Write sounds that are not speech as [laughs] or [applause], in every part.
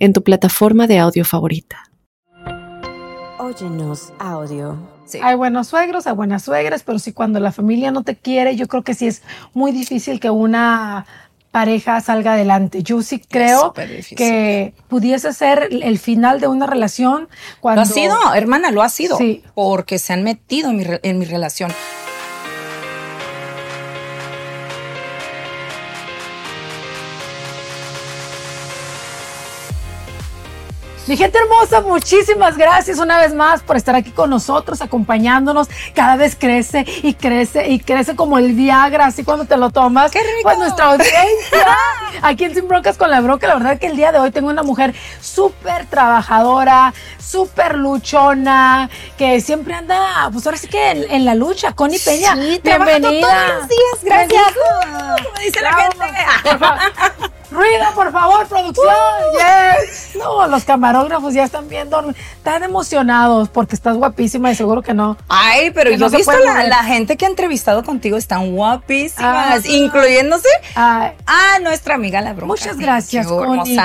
en tu plataforma de audio favorita. Óyenos audio. Hay buenos suegros, hay buenas suegras, pero si cuando la familia no te quiere, yo creo que sí es muy difícil que una pareja salga adelante. Yo sí creo que pudiese ser el final de una relación cuando... Lo ha sido, hermana, lo ha sido. Sí. Porque se han metido en mi, en mi relación. Mi gente hermosa, muchísimas gracias una vez más por estar aquí con nosotros, acompañándonos. Cada vez crece y crece y crece como el Viagra, así cuando te lo tomas. ¡Qué rico! Pues nuestra audiencia, aquí en Sin Broncas con la Bronca, la verdad que el día de hoy tengo una mujer súper trabajadora, súper luchona, que siempre anda, pues ahora sí que en, la lucha. Connie Peña, sí, bienvenida. todos los días, gracias. como dice la gente. Ruido, por favor, producción. Yes. No, los camarógrafos ya están viendo, están emocionados porque estás guapísima y seguro que no. Ay, pero yo he visto la, la, gente que ha entrevistado contigo, están guapísimas, ah. incluyéndose a nuestra amiga la bronca. Muchas gracias, Connie.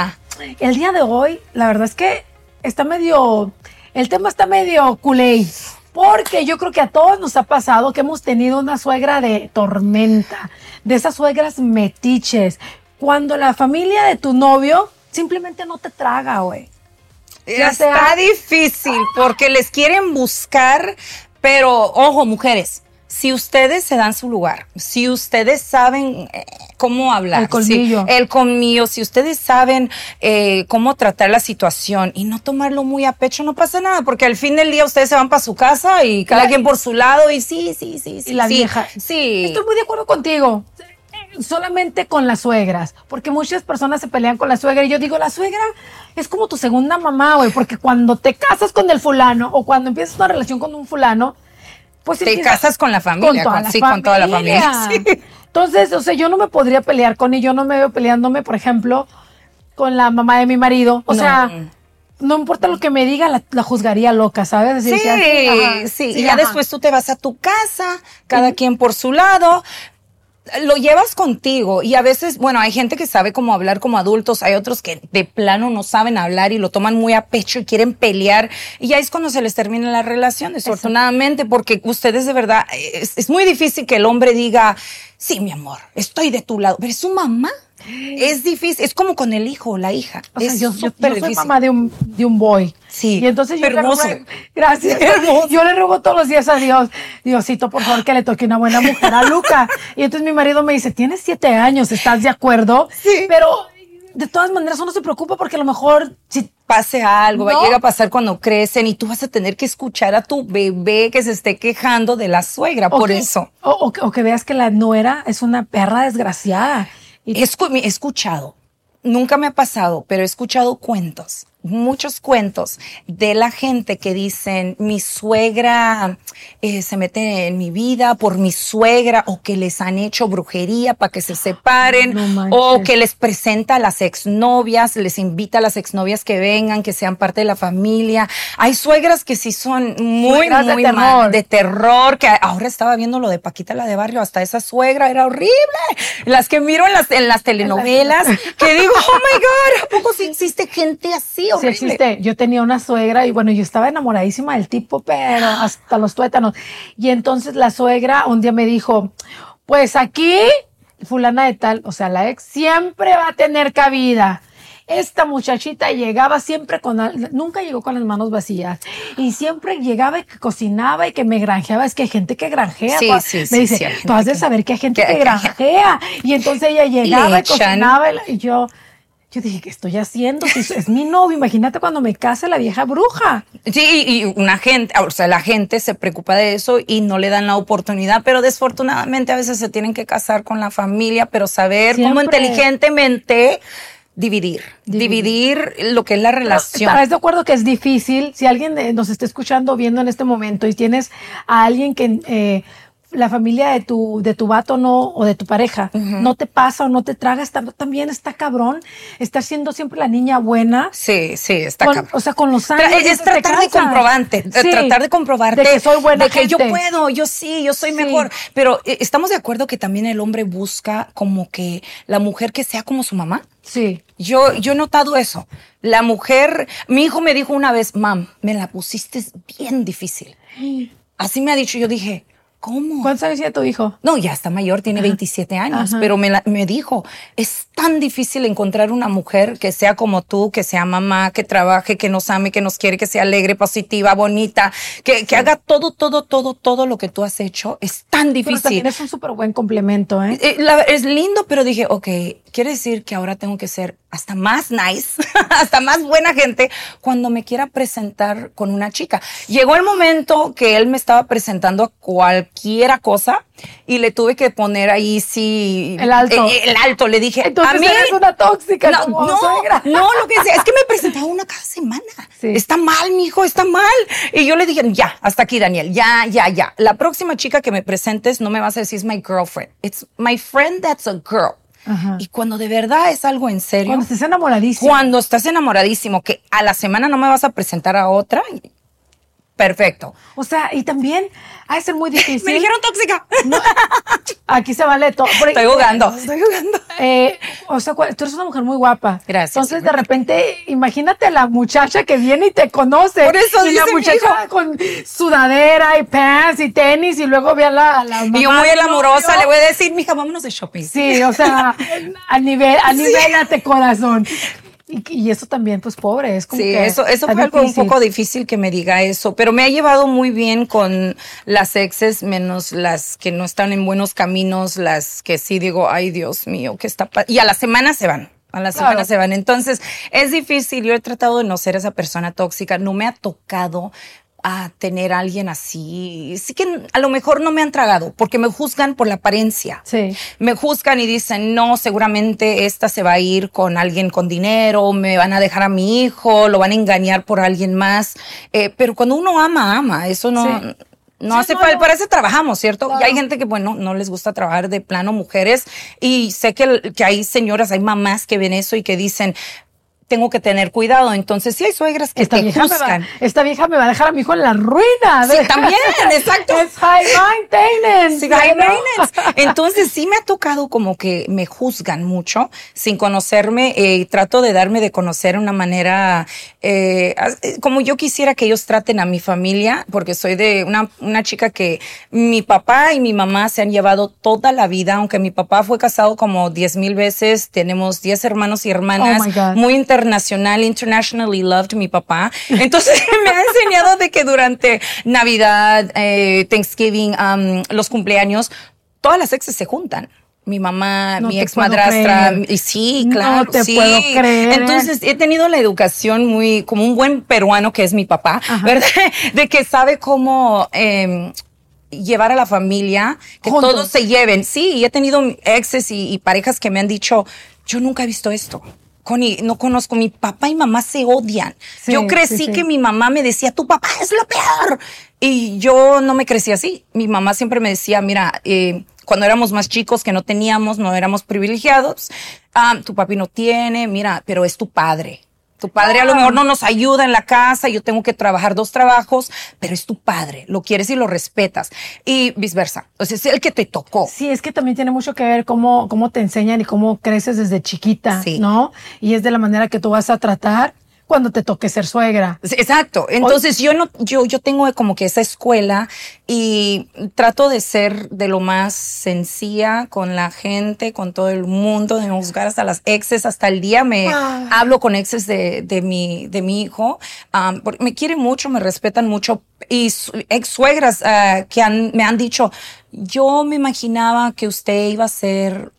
El día de hoy, la verdad es que está medio, el tema está medio culé. Porque yo creo que a todos nos ha pasado que hemos tenido una suegra de tormenta, de esas suegras metiches, cuando la familia de tu novio simplemente no te traga, güey. Ya está difícil porque les quieren buscar, pero ojo, mujeres, si ustedes se dan su lugar, si ustedes saben eh, cómo hablar, el colmillo, si, el conmigo, si ustedes saben eh, cómo tratar la situación y no tomarlo muy a pecho, no pasa nada, porque al fin del día ustedes se van para su casa y cada quien por su lado y sí, sí, sí, sí. Y la vieja. Sí. Estoy muy de acuerdo contigo solamente con las suegras, porque muchas personas se pelean con la suegra y yo digo, la suegra es como tu segunda mamá, güey, porque cuando te casas con el fulano o cuando empiezas una relación con un fulano, pues te casas con la familia, con sí, con toda la familia. [laughs] Entonces, o sea, yo no me podría pelear con y yo no me veo peleándome, por ejemplo, con la mamá de mi marido. O sea, no importa lo que me diga, la, juzgaría loca, ¿sabes? sí, sí, Y ya después tú te vas a tu casa, cada quien por su lado, lo llevas contigo y a veces, bueno, hay gente que sabe cómo hablar como adultos, hay otros que de plano no saben hablar y lo toman muy a pecho y quieren pelear y ya es cuando se les termina la relación, desafortunadamente, porque ustedes de verdad, es, es, muy difícil que el hombre diga, sí, mi amor, estoy de tu lado, pero es su mamá. Es difícil, es como con el hijo o la hija. O sea, yo, yo, soy mamá de un, de un boy. Sí. Y entonces yo hermoso. Le ruego, gracias. [laughs] Yo le ruego todos los días a Dios, Diosito, por favor, que le toque una buena mujer a Luca. Y entonces mi marido me dice, tienes siete años, ¿estás de acuerdo? Sí. Pero de todas maneras uno se preocupa porque a lo mejor si pase algo, va a llegar a pasar cuando crecen y tú vas a tener que escuchar a tu bebé que se esté quejando de la suegra, por eso. O, o, que veas que la nuera es una perra desgraciada. He escuchado, nunca me ha pasado, pero he escuchado cuentos muchos cuentos de la gente que dicen mi suegra eh, se mete en mi vida por mi suegra o que les han hecho brujería para que se separen o que les presenta a las exnovias, les invita a las exnovias que vengan, que sean parte de la familia. Hay suegras que sí son muy, muy de terror. de terror, que ahora estaba viendo lo de Paquita la de barrio, hasta esa suegra era horrible. Las que miro en las, en las telenovelas, [laughs] que digo, oh my God, ¿a poco sí existe gente así? Sí existe. Yo tenía una suegra y bueno, yo estaba enamoradísima del tipo, pero hasta los tuétanos. Y entonces la suegra un día me dijo, pues aquí, fulana de tal, o sea, la ex, siempre va a tener cabida. Esta muchachita llegaba siempre con, nunca llegó con las manos vacías y siempre llegaba y que cocinaba y que me granjeaba. Es que hay gente que granjea. Sí, sí, me dice, tú has de saber que hay gente que, granjea. Y entonces ella [laughs] llegaba y cocinaba y yo, yo dije, ¿qué estoy haciendo? es mi novio, imagínate cuando me case la vieja bruja. Sí, y una gente, o sea, la gente se preocupa de eso y no le dan la oportunidad, pero desfortunadamente a veces se tienen que casar con la familia, pero saber cómo inteligentemente dividir, dividir, lo que es la relación. ¿Estás de acuerdo que es difícil? Si alguien nos está escuchando, viendo en este momento y tienes a alguien que eh, la familia de tu, de tu vato no, o de tu pareja, no te pasa o no te traga, está, también está cabrón. Estar siendo siempre la niña buena. Sí, sí, está cabrón. O sea, con los años. es tratar de comprobante, tratar de comprobarte. De que soy buena De que yo puedo, yo sí, yo soy mejor. Pero eh, estamos de acuerdo que también el hombre busca como que la mujer que sea como su mamá. Sí. Yo, yo he notado eso. La mujer, mi hijo me dijo una vez, mam, me la pusiste bien difícil. Así me ha dicho, yo dije, ¿Cómo? ¿Cuántos años tiene tu hijo? No, ya está mayor, tiene 27 años, pero me, me dijo, es tan difícil encontrar una mujer que sea como tú, que sea mamá, que trabaje, que nos ame, que nos quiere, que sea alegre, positiva, bonita, que, que haga todo, todo, todo, todo lo que tú has hecho. Es tan difícil. Pero también es un súper buen complemento, ¿eh? eh es lindo, pero dije, ok, quiere decir que ahora tengo que ser hasta más nice, [laughs] hasta más buena gente cuando me quiera presentar con una chica. Llegó el momento que él me estaba presentando a cualquiera cosa y le tuve que poner ahí sí el alto. Eh, el, alto. Le dije, Entonces a mí eres una tóxica. No, no, no, lo que decía es que me presentaba una cada semana. Está mal, mi hijo, está mal. Y yo le dije, ya, hasta aquí, Daniel, ya, ya, ya. La próxima chica que me presentes no me vas a decir es my girlfriend. It's my friend that's a girl. Y cuando de verdad es algo en serio. Cuando estás enamoradísimo. Cuando estás enamoradísimo, que a la semana no me vas a presentar a otra, perfecto. O sea, y también ha de ser muy [laughs] difícil. Me dijeron tóxica. [laughs] aquí se vale todo. Estoy jugando, estoy jugando. Eh, o sea, tú eres una mujer muy guapa. Gracias. Entonces, de repente, imagínate a la muchacha que viene y te conoce. Por eso Y la muchacha con sudadera y pants y tenis y luego ve a la, a Y yo muy amorosa le voy a decir, mija, vámonos de shopping. Sí, o sea, [laughs] a nivel, a nivelate corazón. Y, eso también, pues pobre, es como sí, que eso, eso fue algo un poco difícil que me diga eso, pero me ha llevado muy bien con las exes, menos las que no están en buenos caminos, las que sí digo, ay Dios mío, ¿qué está? Y a la semana se van. A la semana se van. Entonces, es difícil. Yo he tratado de no ser esa persona tóxica. No me ha tocado a tener a alguien así. Sí que a lo mejor no me han tragado porque me juzgan por la apariencia. Sí. Me juzgan y dicen, no, seguramente esta se va a ir con alguien con dinero, me van a dejar a mi hijo, lo van a engañar por alguien más. Eh, pero cuando uno ama, ama. Eso no... No hace falta, para eso trabajamos, ¿cierto? Y hay gente que, bueno, no les gusta trabajar de plano mujeres y sé que, que hay señoras, hay mamás que ven eso y que dicen, tengo que tener cuidado. Entonces, sí hay suegras que esta te juzgan. esta vieja me va a dejar a mi hijo en la ruina. Sí, también, [laughs] exacto. Es high maintenance. Sí, high maintenance. Entonces, sí me ha tocado como que me juzgan mucho sin conocerme eh, y trato de darme de conocer de una manera eh, eh, como yo quisiera que ellos traten a mi familia, porque soy de una, una chica que mi papá y mi mamá se han llevado toda la vida, aunque mi papá fue casado como diez mil veces, tenemos diez hermanos y hermanas, oh muy interesantes internacional, internationally loved, mi papá. Entonces [laughs] me ha enseñado de que durante Navidad, eh, Thanksgiving, um, los cumpleaños, todas las exes se juntan mi mamá, mi ex madrastra, y sí, claro, no te sí. puedo creer. Entonces he tenido la educación muy, como un buen peruano que es mi papá, ¿verdad? De que sabe cómo eh, llevar a la familia, que todos se lleven. Sí, y he tenido exes y, y parejas que me han dicho, yo nunca he visto esto. Connie, no conozco, mi papá y mamá se odian. yo crecí que mi mamá me decía, tu papá es lo peor. Y yo no me crecí así. Mi mamá siempre me decía, mira, eh, cuando éramos más chicos que no teníamos, no éramos privilegiados, ah, tu papi no tiene, mira, pero es tu padre. Tu padre a lo mejor no nos ayuda en la casa, yo tengo que trabajar dos trabajos, pero es tu padre, lo quieres y lo respetas. Y viceversa. O sea, es el que te tocó. Sí, es que también tiene mucho que ver cómo, cómo te enseñan y cómo creces desde chiquita, ¿no? Y es de la manera que tú vas a tratar cuando te toque ser suegra. Exacto. Entonces yo no, yo, yo tengo como que esa escuela y trato de ser de lo más sencilla con la gente, con todo el mundo, de no juzgar hasta las exes, hasta el día me ah. hablo con exes de, de mi, de mi hijo, um, porque me quieren mucho, me respetan mucho y ex suegras uh, que han, me han dicho, yo me imaginaba que usted iba a ser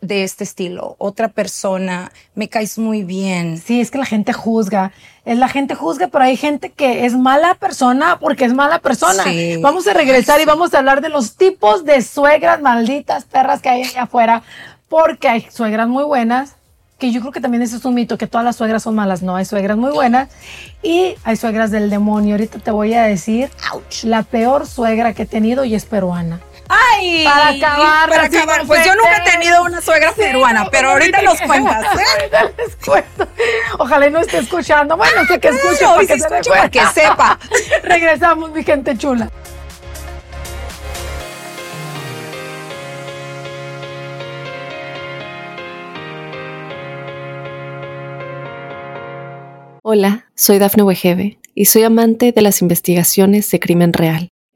de este estilo, otra persona, me caes muy bien. Sí, es que la gente juzga, es la gente juzga, pero hay gente que es mala persona porque es mala persona. Vamos a regresar y vamos a hablar de los tipos de suegras malditas perras que hay allá afuera, porque hay suegras muy buenas que yo creo que también ese es un mito, que todas las suegras son malas. No, hay suegras muy buenas y hay suegras del demonio. Ahorita te voy a decir la peor suegra que he tenido y es peruana. ¡Ay! Para acabar. Para acabar. Pues yo nunca he tenido una suegra peruana, pero ahorita nos cuentas. ¿eh? ahorita les cuento. Ojalá y no esté escuchando. Bueno, sé que escuche No, para que se para que sepa. [laughs] Regresamos, mi gente chula. Hola, soy Dafne Wegebe y soy amante de las investigaciones de crimen real.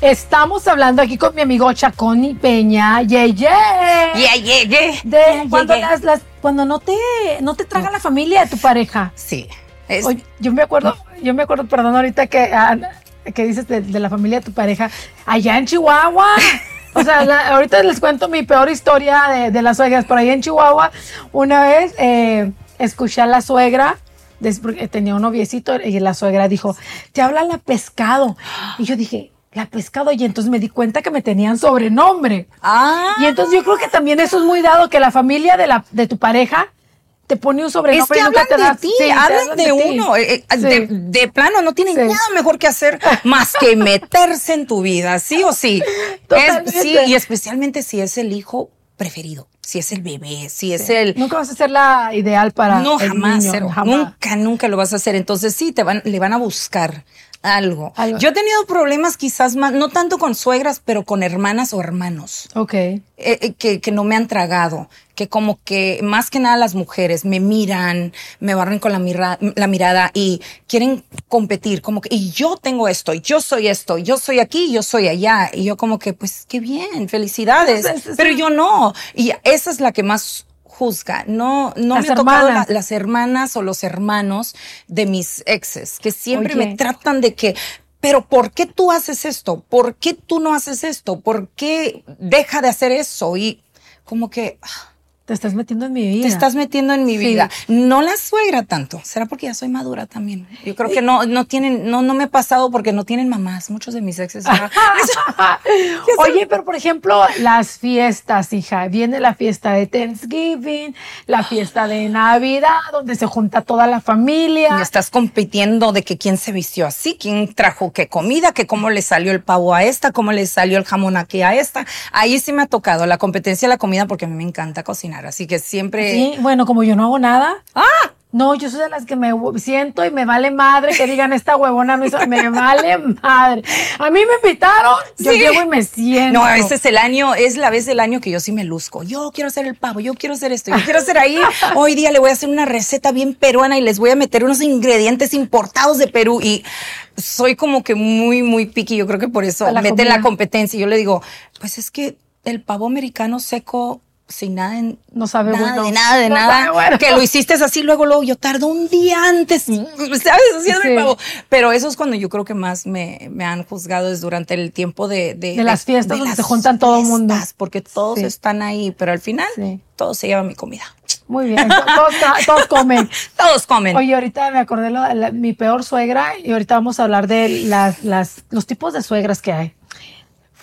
Estamos hablando aquí con mi amigo Chaconi Peña. Ya llegué. De cuando, llegué. las, las- cuando no te no te traga la familia de tu pareja. Sí. Es- Oye, yo me acuerdo, yo me acuerdo, perdón, ahorita que, ah, que dices de, de la familia de tu pareja, allá en Chihuahua. O sea, la- ahorita les cuento mi peor historia de, de las suegras. Por ahí en Chihuahua, una vez eh, escuché a la suegra, tenía un noviecito, y la suegra dijo, te habla la pescado. Y yo dije, la pescado, y entonces me di cuenta que me tenían sobrenombre. ah. Y entonces yo creo que también eso es muy dado, que la familia de, la, de tu pareja te pone un Es sobrenombre. que y nunca hablan te de ti, sí, te hablan de, uno. eh, eh, Sí. de, de plano, no tienen Sí. nada mejor que hacer [laughs] más que meterse en tu vida, sí o sí. Es- sí, y especialmente si es el hijo preferido, si es el bebé, si es el... Nunca vas a ser la ideal para. No, el jamás, niño, cero. jamás. Nunca, nunca lo vas a hacer. Entonces sí, te van, le van a buscar algo. Algo. Yo he tenido problemas quizás más, no tanto con suegras, pero con hermanas o hermanos. Ok. eh, eh, que, que no me han tragado, que como que más que nada las mujeres me miran, me barren con la, mira- la mirada y quieren competir, como que, y yo tengo esto, y yo soy esto, yo soy aquí, yo soy allá, y yo como que, pues qué bien, felicidades, es- es- pero yo no, y esa es la que más juzga, no, no Las me ha tocado la- las hermanas o los hermanos de mis exes, que siempre Oye. me tratan de que, pero ¿por qué tú haces esto? ¿Por qué tú no haces esto? ¿Por qué deja de hacer eso? Y como que ah, Te estás metiendo en mi vida. te estás metiendo en mi Sí. vida. No la suegra tanto. ¿Será porque ya soy madura también? Yo creo que no, no tienen, no, no me ha pasado porque no tienen mamás. Muchos de mis exes. ya- [laughs] [laughs] [laughs] Oye, pero por ejemplo, las fiestas, hija. Viene la fiesta de Thanksgiving, la fiesta de Navidad, donde se junta toda la familia. Y estás compitiendo de que quién se vistió así, quién trajo qué comida, que cómo le salió el pavo a esta, cómo le salió el jamón aquí a esta. Ahí sí me ha tocado la competencia de la comida porque a mí me encanta cocinar. Así que siempre. Sí, bueno, como yo no hago nada. ¡Ah! No, yo soy de las que me siento y me vale madre que digan esta huevona no hizo, me vale madre. A mí me invitaron, yo Sí. llego y me siento. No, ese es el año, es la vez del año que yo sí me luzco. Yo quiero hacer el pavo, yo quiero hacer esto, yo quiero hacer ahí. [laughs] Hoy día le voy a hacer una receta bien peruana y les voy a meter unos ingredientes importados de Perú y soy como que muy, muy piqui. Yo creo que por eso la meten la competencia. Y yo le digo, pues es que el pavo americano seco sin nada en, No sabe nada, bueno. de nada, de No nada, bueno. que lo hiciste así, luego, luego, yo tardo un día antes, ¿sabes? Haciendo el pavo. Pero eso es cuando yo creo que más me, me han juzgado es durante el tiempo de... De las fiestas donde se juntan todo el mundo. Porque todos Sí. están ahí, pero al final Sí. todos se llevan mi comida. Muy bien, to- todos, todos comen. [laughs] Todos comen. Oye, ahorita me acordé lo- la- mi peor suegra y ahorita vamos a hablar de las, las, los tipos de suegras que hay.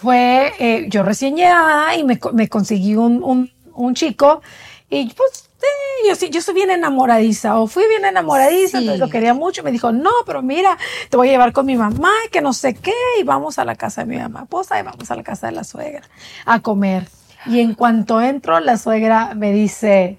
Fue eh, yo recién llegada y me, me conseguí un, un, un chico y pues eh, yo, sí- yo soy bien enamoradiza o fui bien enamoradiza, Sí. entonces lo quería mucho. Me dijo, no, pero mira, te voy a llevar con mi mamá, que no sé qué, y vamos a la casa de mi mamá. Pues ahí vamos a la casa de la suegra a comer. Y en cuanto entro, la suegra me dice,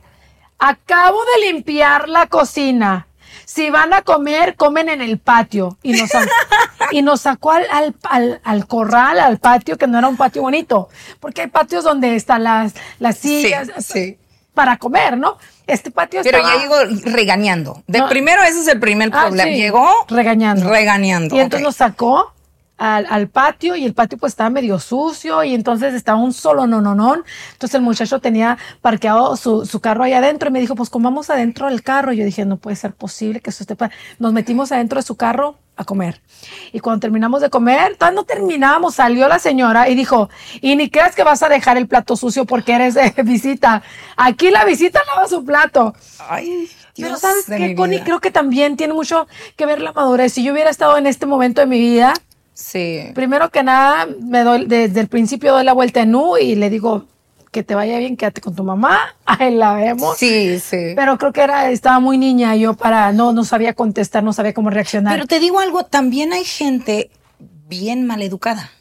acabo de limpiar la cocina. Si van a comer, comen en el patio. Y nos, [laughs] y nos sacó al, al, al- al corral, al patio, que no era un patio bonito. Porque hay patios donde están las, las sillas sí. para comer, ¿no? Este patio Pero estaba- ya llegó regañando. De No. primero ese es el primer Ah, problema. sí, Llegó regañando. Regañando. Y entonces nos sacó al, patio y el patio pues estaba medio sucio y entonces estaba un solo no, no, no. Entonces el muchacho tenía parqueado su, su carro ahí adentro y me dijo, pues comamos adentro del carro. Yo dije, no puede ser posible que eso esté... Nos metimos adentro de su carro a comer. Y cuando terminamos de comer, todavía no terminamos, salió la señora y dijo, y ni creas que vas a dejar el plato sucio porque eres de [laughs] visita. Aquí la visita lava su plato. Ay, Dios Pero sabes mi Connie, creo que también tiene mucho que ver la madurez. Si yo hubiera estado en este momento de mi vida, Sí. primero que nada, me doy, desde el principio doy la vuelta en U y le digo, que te vaya bien, quédate con tu mamá, [laughs] ahí la vemos. Sí, sí. Pero creo que era, estaba muy niña yo para, no, no sabía contestar, no sabía cómo reaccionar. Pero te digo algo, también hay gente bien maleducada.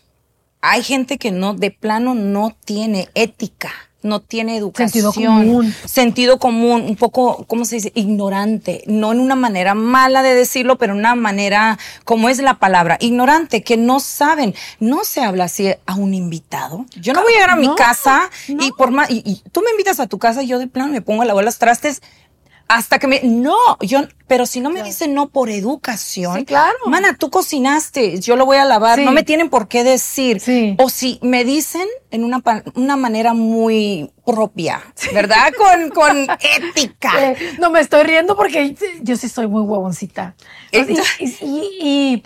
Hay gente que no, de plano no tiene ética, no tiene educación. Sentido común. Sentido común, un poco, ¿cómo se dice? Ignorante. No en una manera mala de decirlo, pero en una manera, como es la palabra, ignorante, que no saben. No se habla así a un invitado. Yo no voy a llegar a mi No, casa y por más, y, y tú me invitas a tu casa y yo de plano me pongo a lavar los trastes hasta que me, no, yo, pero si no me dicen no por educación, Sí, claro. mana, tú cocinaste, yo lo voy a lavar, Sí. no me tienen por qué decir. Sí. O si me dicen en una, una manera muy propia, ¿verdad? Con, con [laughs] ética. Eh, no me estoy riendo porque yo sí soy muy huevoncita. Y, y, y- y-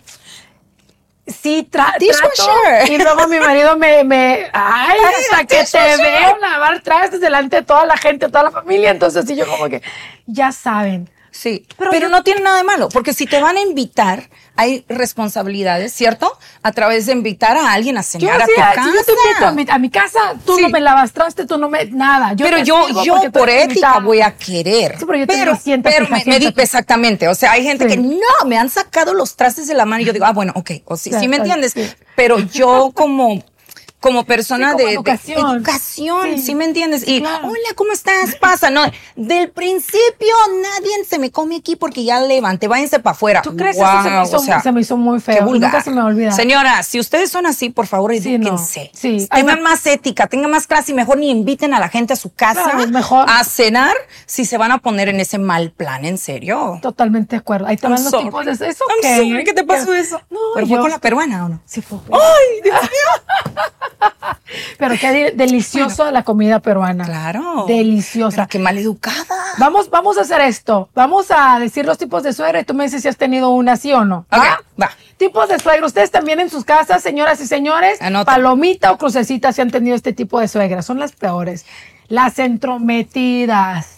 sí, tra trato. Y luego mi marido me, me ay, [laughs] hasta que te veo lavar trastes delante de toda la gente, toda la familia. Entonces, sí, yo como que, ya saben. Sí, Pero pero, yo- no tiene nada de malo, porque si te van a invitar, hay responsabilidades, ¿cierto? A través de invitar a alguien a Yo, cenar a sí, tu ah, casa. si yo te invito a mi, a mi casa, tú Sí. no me lavas traste, tú no me, nada. Yo pero yo, yo por ética invitada. voy a querer. Sí, pero yo te pero, siéntate, pero me, me di- exactamente. O sea, hay gente que no, me han sacado los trastes de la mano y yo digo, ah, bueno, ok, o sí, sí me entiendes. Pero yo como como persona Sí, como de, de educación. educación, Sí. sí. me entiendes? Y Claro. hola, ¿cómo estás? Pasa, no, del principio nadie se me come aquí porque ya levanté, váyanse para afuera. ¿Tú crees? Guau, Eso se me hizo, o sea, se me hizo muy Qué feo. vulgar. Nunca se me olvida. Señora, si ustedes son así, por favor, Sí, no. edúquense. Sí. Tengan Ay, me- más ética, tengan más clase y mejor ni inviten a la gente a su casa Claro, mejor. a cenar si se van a poner en ese mal plan, ¿en serio? Totalmente de acuerdo. Ahí van los sorry. tipos de eso. Es I'm ok. sorry, ¿qué te pasó eso? No, ¿Pero yo- fue con la peruana o no? Sí, fue. ¡Ay, Dios mío! [laughs] [laughs] Pero qué de- delicioso la comida peruana. Claro. Deliciosa. Qué mal educada. Vamos, vamos a hacer esto. Vamos a decir los tipos de suegra y tú me dices si has tenido una, sí o no. Ok, ¿va? va. Tipos de suegra. Ustedes también en sus casas, señoras y señores, Anota. palomita o crucecita si han tenido este tipo de suegras. Son las peores. Las entrometidas.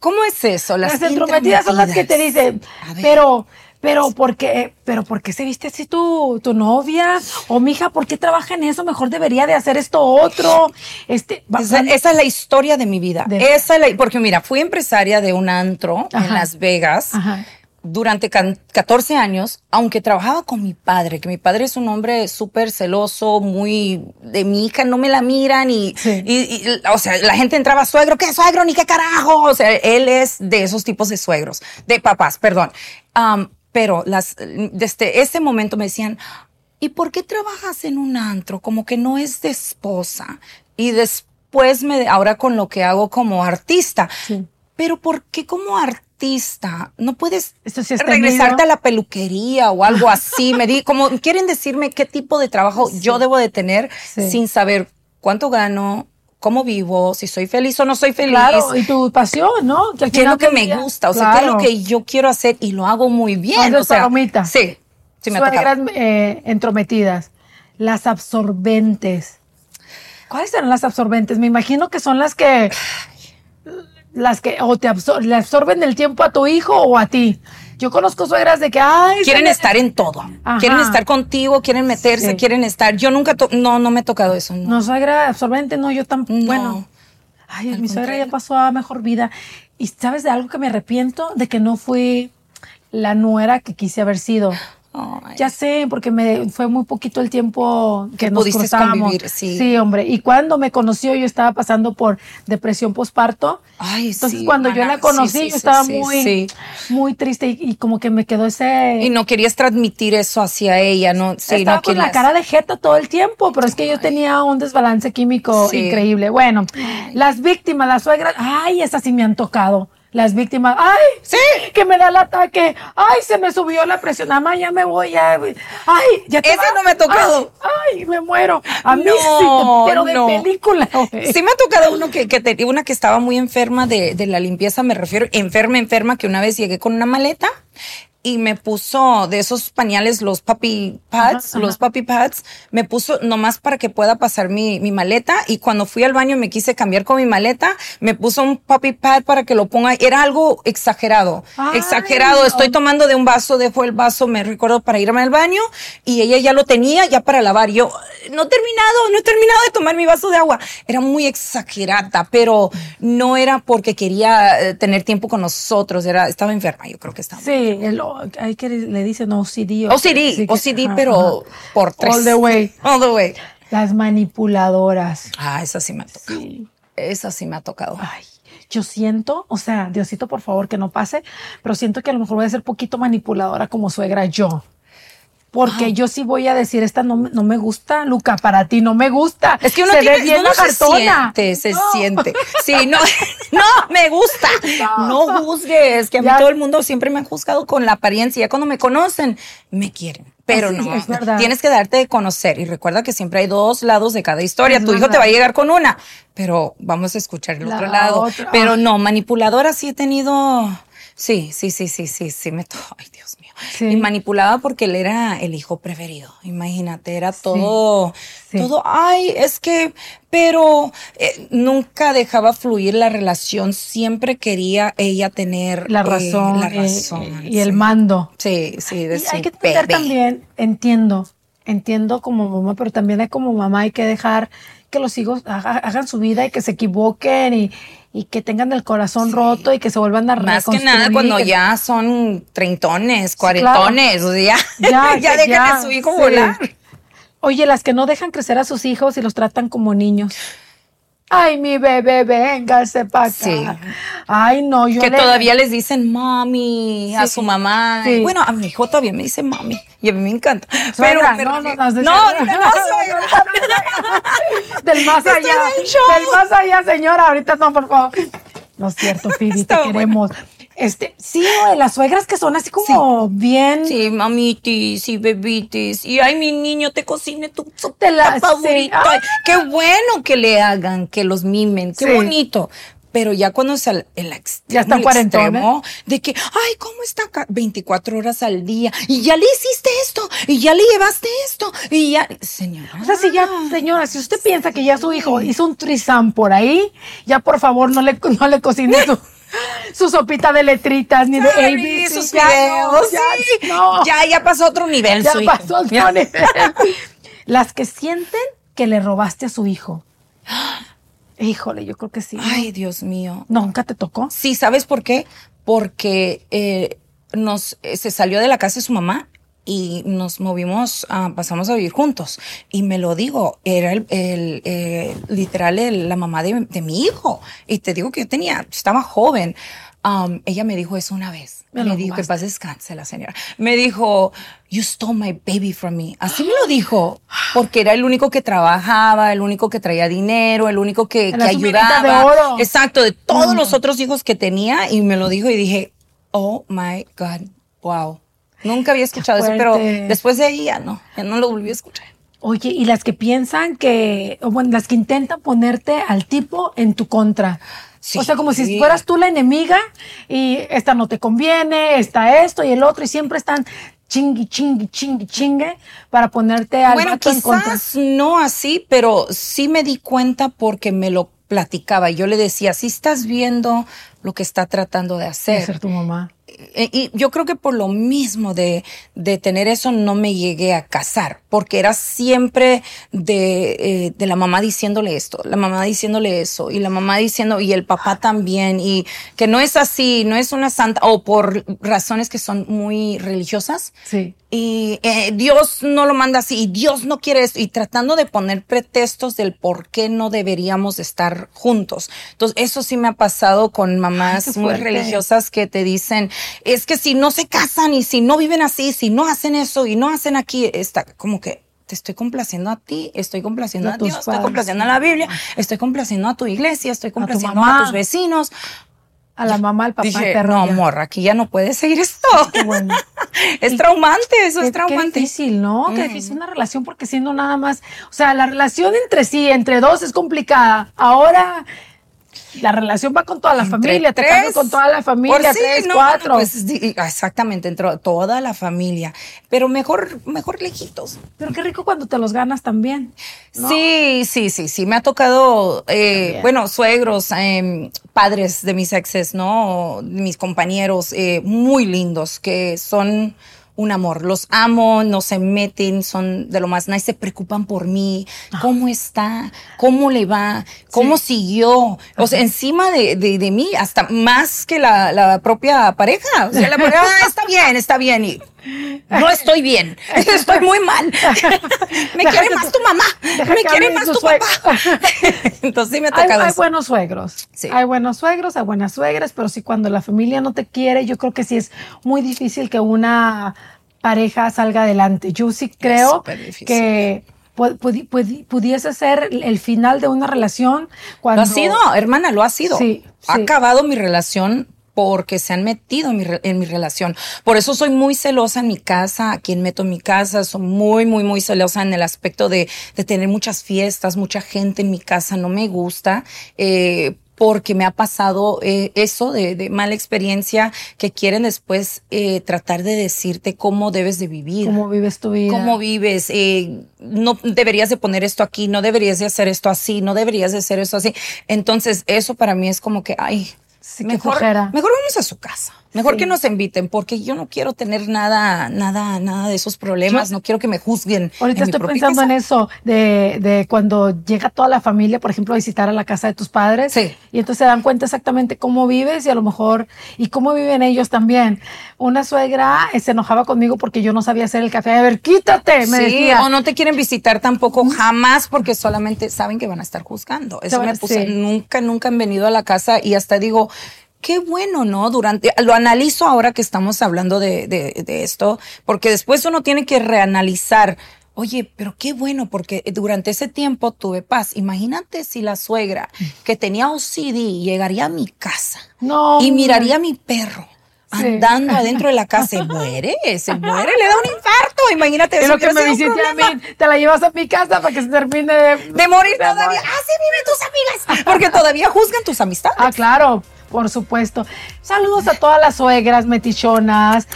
¿Cómo es eso? Las, entrometidas son las que te dicen, pero, pero, ¿por qué, pero, ¿por qué se viste así tu, tu novia? O mija, ¿por qué trabaja en eso? Mejor debería de hacer esto otro. Este, Esa, esa es la historia de mi vida. De- Esa es la- porque mira, fui empresaria de un antro Ajá. en Las Vegas Ajá. durante can- 14 años, aunque trabajaba con mi padre, que mi padre es un hombre súper celoso, muy de mi hija, no me la miran y, Sí. y- y, o sea, la gente entraba, suegro, ¿qué suegro? Ni qué carajo. O sea, él es de esos tipos de suegros, de papás, perdón. Pero las, desde ese momento me decían, ¿y por qué trabajas en un antro? Como que no es de esposa. Y después me, ahora con lo que hago como artista. Sí. Pero ¿por qué como artista no puedes sí regresarte a la peluquería o algo así? Me di, como quieren decirme qué tipo de trabajo yo debo de tener sin saber cuánto gano, cómo vivo, si soy feliz o no soy feliz. Claro, y tu pasión, ¿no? ¿Qué es lo que me gusta? O sea, ¿qué es lo que yo quiero hacer y lo hago muy bien? O sea, palomita. sí, sí me tocado. eh, entrometidas. Las absorbentes. ¿Cuáles serán las absorbentes? Me imagino que son las que [sighs] las que o te absor- le absorben el tiempo a tu hijo o a ti. Yo conozco suegras de que ay Quieren estar en todo. Ajá. Quieren estar contigo, quieren meterse, Sí. quieren estar. Yo nunca, no, no me he tocado eso. no. No, suegra absorbente, no, yo tampoco. No. Bueno. Ay, mi suegra ya pasó a mejor vida. Y sabes de algo que me arrepiento de que no fui la nuera que quise haber sido. Ya sé, porque me fue muy poquito el tiempo que Que nos pudiste convivir, sí. hombre. Y cuando me conoció, yo estaba pasando por depresión posparto. Ay, Entonces, sí, cuando yo la conocí, sí, yo estaba muy, muy triste y, y como que me quedó ese. Y no querías transmitir eso hacia ella, ¿no? Sí, estaba no con la cara de jeta todo el tiempo, pero es que yo tenía un desbalance químico increíble. Bueno, las víctimas, las suegras, ay, esas sí me han tocado. Las víctimas, ay, Sí. que me da el ataque, ay, se me subió la presión, mamá, ya me voy, ya, ay, ya te Ese vas? no me ha tocado. Ay, ay, me muero. A mí No, sí, pero de no. película. Sí me ha tocado uno que, que te- una que estaba muy enferma de, de la limpieza, me refiero, enferma, enferma, que una vez llegué con una maleta y me puso de esos pañales, los papi pads, Ajá, los papi pads, me puso nomás para que pueda pasar mi, mi maleta y cuando fui al baño me quise cambiar con mi maleta, me puso un papi pad para que lo ponga, era algo exagerado, Ay, exagerado, estoy tomando de un vaso, dejo el vaso, me recuerdo para irme al baño y ella ya lo tenía ya para lavar. Yo, no he terminado, no he terminado de tomar mi vaso de agua. Era muy exagerada, pero no era porque quería eh, tener tiempo con nosotros, era, estaba enferma, yo creo que estaba. Sí, el, hay que le dicen OCD. OCD, que- pero ajá. por tres. All the way. [laughs] All the way. Las manipuladoras. Ah, esa sí me ha tocado. Sí. Esa sí me ha tocado. Ay, yo siento, o sea, Diosito, por favor, que no pase, pero siento que a lo mejor voy a ser poquito manipuladora como suegra yo. Porque yo sí voy a decir, esta no, me- no me gusta, Luca, para ti no me gusta. Es que uno se tiene, ve bien uno se siente, se No. siente. Sí, [laughs] no, [laughs] no, me gusta. No. No juzgues, que a mí Ya. todo el mundo siempre me ha juzgado con la apariencia. Ya cuando me conocen, me quieren. Pero no, es verdad. tienes que darte de conocer. Y recuerda que siempre hay dos lados de cada historia. Es tu hijo te va a llegar con una, pero vamos a escuchar el La otro lado. otra. Pero no, manipuladora sí he tenido. Sí, sí, sí, sí, sí, sí, me Ay, Dios mío. Sí. Y manipulaba porque él era el hijo preferido. Imagínate, era todo, Sí. todo, ay, es que, pero eh, nunca dejaba fluir la relación. Siempre quería ella tener La eh, razón, la eh, razón. y el mando. Sí, sí, de Y hay que entender bebé. también, entiendo, entiendo como mamá, pero también hay como mamá hay que dejar que los hijos haga- hagan su vida y que se equivoquen y, y que tengan el corazón roto y que se vuelvan a Más que nada cuando que- ya son treintones, claro. cuarentones, o sea, ya, [laughs] [laughs] Ya, ya, a su hijo sí. volar. Oye, las que no dejan crecer a sus hijos y los tratan como niños. Ay, mi bebé, véngase para acá. Sí. Ay, no, yo Que le- todavía les dicen mami a su mamá. sí. Bueno, a mi hijo todavía me dice mami y a mí me encanta. Suegra, pero, no, no, no, no, no, no. Del más allá. Del más allá, señora. Ahorita no, por favor. No es cierto, Phoebe, te queremos. Este, sí, güey, las suegras que son así como bien. Sí, mamitis y bebitis. Y ay, mi niño, te cocine tu sopa favorita. sí. Qué bueno que le hagan, que los mimen. Qué Sí. bonito. Pero ya cuando es el, el extremo, Ya están el extremo de que, ay, ¿cómo está acá? 24 horas al día. Y ya le hiciste esto. Y ya le llevaste esto. Y ya, señora. O sea, si ya, señora, si usted piensa que ya su hijo hizo un trisam por ahí, ya por favor no le, no le cocine su, [laughs] su sopita de letritas ni de Ay, ABC. sus ya videos, ya, sí. no. Ya, ya pasó a otro nivel Ya su hijo. pasó al Ya. nivel. [laughs] Las que sienten que le robaste a su hijo. Híjole, yo creo que sí. Ay, Dios mío. ¿Nunca te tocó? Sí, ¿sabes por qué? Porque eh, nos eh, se salió de la casa de su mamá y nos movimos, ah, pasamos a vivir juntos. Y me lo digo, era el, el, eh, literal el- la mamá de, de mi hijo. Y te digo que yo tenía, estaba joven. Um, ella me dijo eso una vez. Me dijo, que paz descanse la señora. Me dijo, you stole my baby from me. Así me lo dijo. Porque era el único que trabajaba, el único que traía dinero, el único que, de ayudaba. oro. Exacto, de todos Mm. los otros hijos que tenía y me lo dijo y dije, oh my God, wow. Nunca había escuchado eso, pero después de ahí ya no, ya no lo volví a escuchar. Oye, y las que piensan que, o bueno, las que intentan ponerte al tipo en tu contra. Sí. O sea, como si fueras tú la enemiga y esta no te conviene, está esto y el otro, y siempre están chingui, chingui, chingui, chingue para ponerte al Bueno, vato en contra. quizás no así, pero sí me di cuenta porque me lo platicaba. Yo le decía, si estás viendo lo que está tratando de De hacer. ser tu mamá. Eh, Y yo creo que por lo mismo de, de tener eso no me llegué a casar, porque era siempre de, eh, de la mamá diciéndole esto, la mamá diciéndole eso, y la mamá diciendo, y el papá también, y que no es así, no es una santa, o por razones que son muy religiosas, Sí. y eh, Dios no lo manda así, y Dios no quiere esto, y tratando de poner pretextos del por qué no deberíamos estar juntos. Entonces, eso sí me ha pasado con mamás Ay, qué muy religiosas que te dicen, es que si no se casan y si no viven así, si no hacen eso y no hacen aquí, está como que te estoy complaciendo a ti, estoy complaciendo A a, tus Dios, estoy padres, complaciendo a la Biblia, estoy complaciendo a tu iglesia, estoy tu complaciendo mamá. a tus vecinos. a la mamá, al papá, Dije, perro. no, ya. amor, aquí ya no puedes seguir esto. Qué bueno. [laughs] es Y- traumante, eso Qué- es traumante. Qué difícil, ¿no? Qué Mm. difícil una relación porque siendo nada más, o sea, la relación entre sí, entre dos es complicada. Ahora la relación va con toda la Entre familia, te tres, casas con toda la familia, sí, tres, no, cuatro. no, pues, exactamente, entró toda la familia, pero mejor, mejor lejitos. Pero qué rico cuando te los ganas también. ¿no? Sí, sí, sí, sí. Me ha tocado, eh, bueno, suegros, em, padres de mis exes, ¿no? Mis compañeros eh, muy lindos que son un amor. Los amo, no se meten, son de lo más nice, se preocupan por mí. ¿Cómo está? ¿Cómo le va? ¿Cómo siguió? O sea, encima de, de, de mí, hasta más que la, la propia pareja. O sea, la pareja, "Ah, está bien, está bien. Y no estoy bien, [laughs] estoy muy mal. [laughs] Me quiere más tu- mamá, me quiere más tu papá. [laughs] Entonces sí me ha Hay, tocado hay eso. buenos suegros. Sí. Hay buenos suegros, hay buenas suegras, pero sí cuando la familia no te quiere, yo creo que sí es muy difícil que una pareja salga adelante. Yo sí creo que pu- pudi- pudi- pudiese ser el final de una relación cuando... Lo ha sido, hermana, lo ha sido. Sí, Ha sí. acabado mi relación porque se han metido en mi, en mi relación. Por eso soy muy celosa en mi casa, a quien meto en mi casa, soy muy, muy, muy celosa en el aspecto de, de tener muchas fiestas, mucha gente en mi casa, no me gusta. eh, porque me ha pasado eh, eso de, de mala experiencia que quieren después eh, tratar de decirte cómo debes de vivir. ¿Cómo vives tu vida? ¿Cómo vives? Eh, no deberías de poner esto aquí, no deberías de hacer esto así, no deberías de hacer esto así. Entonces, eso para mí es como que, ay, Sí, mejor, mejor vamos a su casa. Mejor Sí. que nos inviten, porque yo no quiero tener nada, nada, nada de esos problemas. Yo- no quiero que me juzguen. Ahorita en estoy pensando casa. en eso, de, de cuando llega toda la familia, por ejemplo, a visitar a la casa de tus padres. Sí. Y entonces se dan cuenta exactamente cómo vives y a lo mejor, y cómo viven ellos también. Una suegra eh, se enojaba conmigo porque yo no sabía hacer el café. A ver, quítate, me Sí, decía. o no te quieren visitar tampoco jamás porque solamente saben que van a estar juzgando. Eso me puse, sí. nunca, nunca han venido a la casa y hasta digo, qué bueno, ¿no? Durante, lo analizo ahora que estamos hablando de, de, de esto, porque después uno tiene que reanalizar. Oye, pero qué bueno, porque durante ese tiempo tuve paz. Imagínate si la suegra que tenía OCD llegaría a mi casa No, y miraría a mi perro Sí. andando adentro de la casa. Se muere, se muere, le da un infarto. Imagínate, Es lo que me visite a mí, te la llevas a mi casa para que se termine de, de morir de todavía. morir. Así viven tus amigas. Porque todavía juzgan tus amistades. Ah, claro, por supuesto. Saludos a todas las suegras metichonas.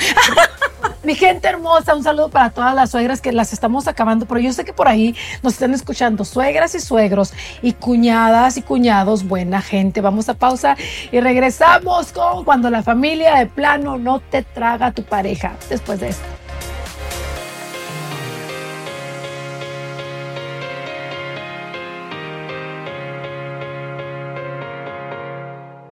[laughs] Mi gente hermosa, un saludo para todas las suegras que las estamos acabando, pero yo sé que por ahí nos están escuchando suegras y suegros y cuñadas y cuñados, buena gente. Vamos a pausa y regresamos con cuando la familia de plano no te traga a tu pareja. Después de esto.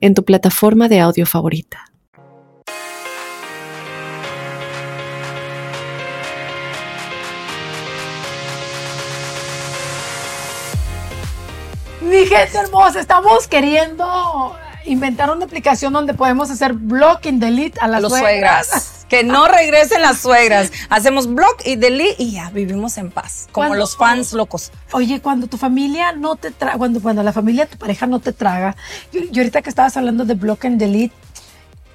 en tu plataforma de audio favorita. Mi gente hermosa, estamos queriendo inventar una aplicación donde podemos hacer blocking delete a las Los suegras. suegras. [laughs] Que no regresen las suegras. Hacemos block y delete y ya vivimos en paz. Como los fans locos. Oye, cuando tu familia no te traga, cuando, cuando la familia de tu pareja no te traga, yo, yo ahorita que estabas hablando de block and delete,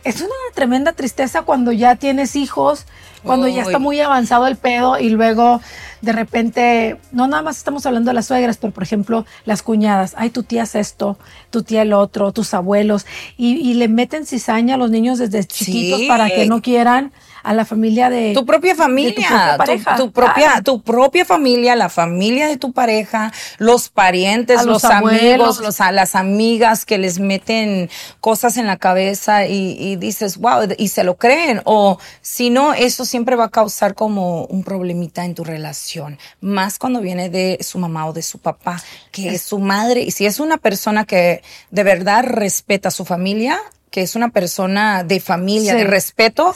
es una tremenda tristeza cuando ya tienes hijos, cuando ya está muy avanzado el pedo y luego de repente, no nada más estamos hablando de las suegras, pero por ejemplo las cuñadas, ay, tu tía es esto, tu tía el otro, tus abuelos, y, y le meten cizaña a los niños desde chiquitos Sí. para que no quieran a la familia de tu propia familia, tu, propia, tu propia familia, la familia de tu pareja, los parientes, los, amigos, los, a las amigas que les meten cosas en la cabeza y, y dices, wow, y se lo creen. O si no, eso siempre va a causar como un problemita en tu relación, más cuando viene de su mamá o de su papá, que es su madre. Y si es una persona que de verdad respeta a su familia, que es una persona de familia, de respeto,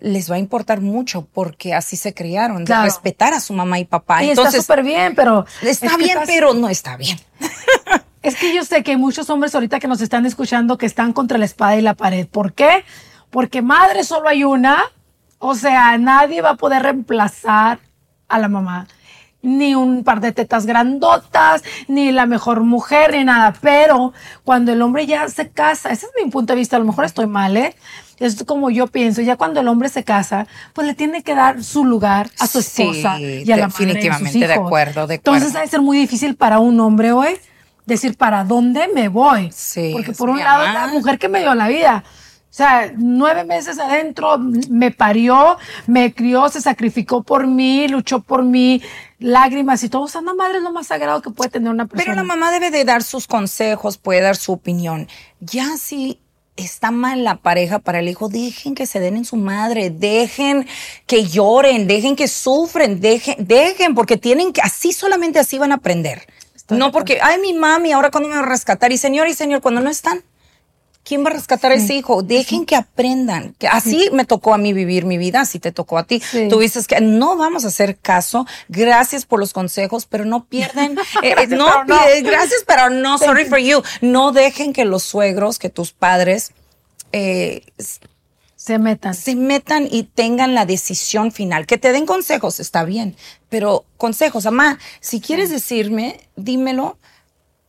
les va a importar mucho porque así se criaron, de respetar a su mamá y papá. Y Entonces, está súper bien, pero... Está bien, pero no está bien. [laughs] es que yo sé que hay muchos hombres ahorita que nos están escuchando que están contra la espada y la pared. ¿Por qué? Porque madre solo hay una. O sea, nadie va a poder reemplazar a la mamá ni un par de tetas grandotas, ni la mejor mujer, ni nada. Pero cuando el hombre ya se casa, ese es mi punto de vista, a lo mejor estoy mal, ¿eh? Es como yo pienso, ya cuando el hombre se casa, pues le tiene que dar su lugar a su esposa y a la madre definitivamente de, de acuerdo, de acuerdo. Entonces debe ser muy difícil para un hombre hoy decir para dónde me voy. Sí, Porque por un lado la mujer que me dio la vida, o sea, nueve meses adentro, me parió, me crió, se sacrificó por mí, luchó por mí, lágrimas y todo. O sea, una madre es lo más sagrado que puede tener una persona. Pero la mamá debe de dar sus consejos, puede dar su opinión. Ya si está mal la pareja para el hijo, dejen que se den en su madre, dejen que lloren, dejen que sufren, dejen, dejen, porque tienen que, así solamente así van a aprender. no porque, ay, mi mami, ahora cuando me va a rescatar, y señor y señor, cuando no están. ¿Quién va a rescatar a ese hijo? Dejen que aprendan. Que así me tocó a mí vivir mi vida, así te tocó a ti. Tú dices que no vamos a hacer caso. Gracias por los consejos, pero no pierden. [laughs] Eh, eh, no, gracias, pero no, sorry for you. No dejen que los suegros, que tus padres eh, se metan. Se metan y tengan la decisión final. Que te den consejos, está bien, pero consejos, mamá, si quieres decirme, dímelo.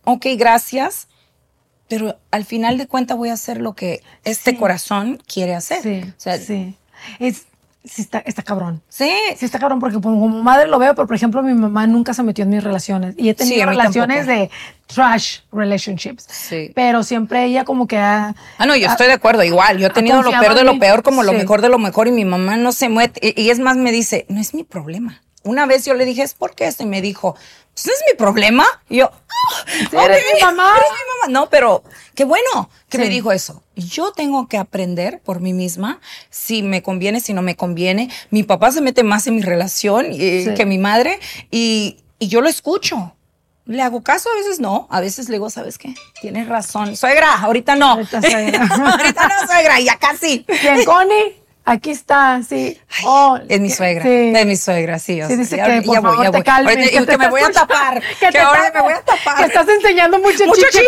Ok, gracias pero al final de cuentas voy a hacer lo que este corazón quiere hacer. Sí, sí. Es, sí está, está cabrón. Sí. Sí está cabrón porque como madre lo veo, pero por ejemplo mi mamá nunca se metió en mis relaciones y he tenido relaciones de trash relationships. Sí. Pero siempre ella como que ha... Ah, no, yo estoy de acuerdo, igual. Yo he tenido lo peor de lo peor como lo mejor de lo mejor y mi mamá no se mueve. Y, y, es más, me dice, no es mi problema. Una vez yo le dije, ¿es por qué esto? Y me dijo, pues no es mi problema. Y yo, oh, ¿Eres mi mamá? ¿Eres mi mamá? No, pero qué bueno que me dijo eso. Yo tengo que aprender por mí misma si me conviene, si no me conviene. Mi papá se mete más en mi relación eh, que mi madre y, y yo lo escucho. Le hago caso, a veces no, a veces le digo, ¿sabes qué? Tienes razón. Suegra, ahorita no. Ahorita, suegra. [laughs] ahorita no, suegra, ya casi. ¿Quién, Connie? Aquí está, sí. oh, es mi suegra. Es mi suegra, sí. O sí dice que, por favor, te calmes. que, me voy a tapar. Que, ahora me voy a tapar. Que estás enseñando mucho, mucho chichi.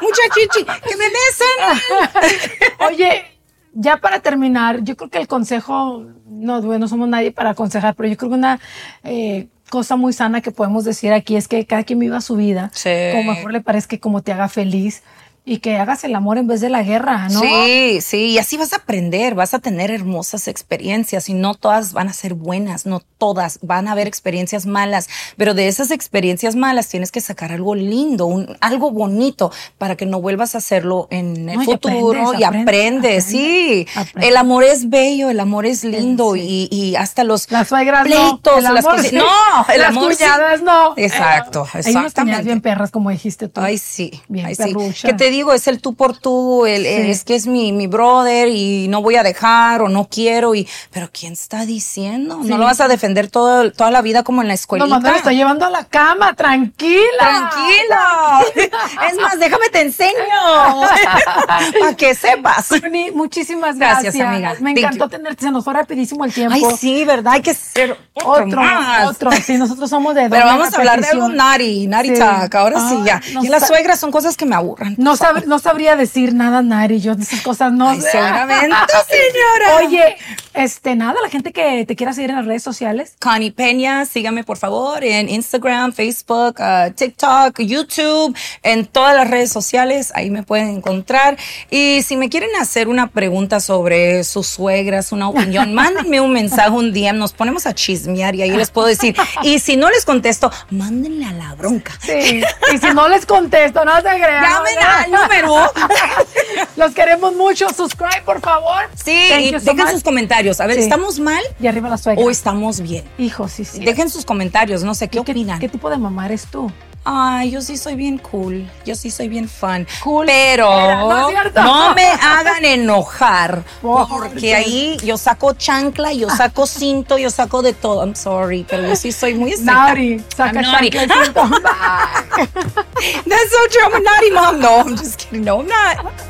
Mucha chichi. Que me besen. [laughs] Oye, ya para terminar, yo creo que el consejo, no, no somos nadie para aconsejar, pero yo creo que una eh, cosa muy sana que podemos decir aquí es que cada quien viva su vida sí. como mejor le parezca, como te haga feliz y que hagas el amor en vez de la guerra, ¿no? Sí, sí, y así vas a aprender, vas a tener hermosas experiencias y no todas van a ser buenas, no todas, van a haber experiencias malas, pero de esas experiencias malas tienes que sacar algo lindo, un, algo bonito para que no vuelvas a hacerlo en el futuro y aprendes, sí. El amor es bello, el amor es lindo y, y, hasta los las suegras pleitos, no, las [laughs] cosas, no, el las amor cuñadas no. Exacto, exactamente. Nos tenías bien perras como dijiste tú. Ay, sí. Bien ay, sí. ¿Qué te digo? Es el tú por tú, el, es que es mi, mi brother y no voy a dejar o no quiero y, pero ¿quién está diciendo? No lo vas a defender todo, toda la vida como en la escuela. No, me está llevando a la cama, tranquila. Tranquila. [laughs] es más, déjame te enseño. [laughs] para que sepas. muchísimas gracias. Gracias, amiga. Me encantó tenerte, se nos fue rapidísimo el tiempo. Ay, sí, ¿verdad? Hay que ser otro, otro, Sí, nosotros somos de Pero vamos a hablar de algo nari, nari sí. ahora sí ya. y las suegras son cosas que me aburran. No, sab no sabría decir nada, Nari. Yo de esas cosas no sé. Seguramente, [laughs] señora. Oye, este, nada, la gente que te quiera seguir en las redes sociales. Connie Peña, sígame por favor en Instagram, Facebook, uh, TikTok, YouTube, en todas las redes sociales. Ahí me pueden encontrar. Y si me quieren hacer una pregunta sobre sus suegras, una opinión, [laughs] mándenme un mensaje un día. Nos ponemos a chismear y ahí les puedo decir. Y si no les contesto, mándenle a la bronca. Sí. Y si no les contesto, no se crean. [laughs] Llamen al número [laughs] Los queremos mucho. Subscribe, por favor. Sí, y dejen sus comentarios. A ver, ¿estamos mal? Y arriba la suegra. ¿O estamos bien? Hijo, sí, sí. Dejen sus comentarios, no sé, ¿qué, ¿Qué, opinan? ¿Qué tipo de mamá eres tú? Ay, yo sí soy bien cool. Yo sí soy bien fan. Cool. Pero ¿no me hagan enojar. ¿Por Porque ahí yo saco chancla, yo saco cinto, yo saco de todo. I'm sorry, pero yo sí soy muy. Naughty. Saca naughty. chancla. [laughs] That's so true. I'm a naughty mom. No, I'm just kidding. No, I'm not.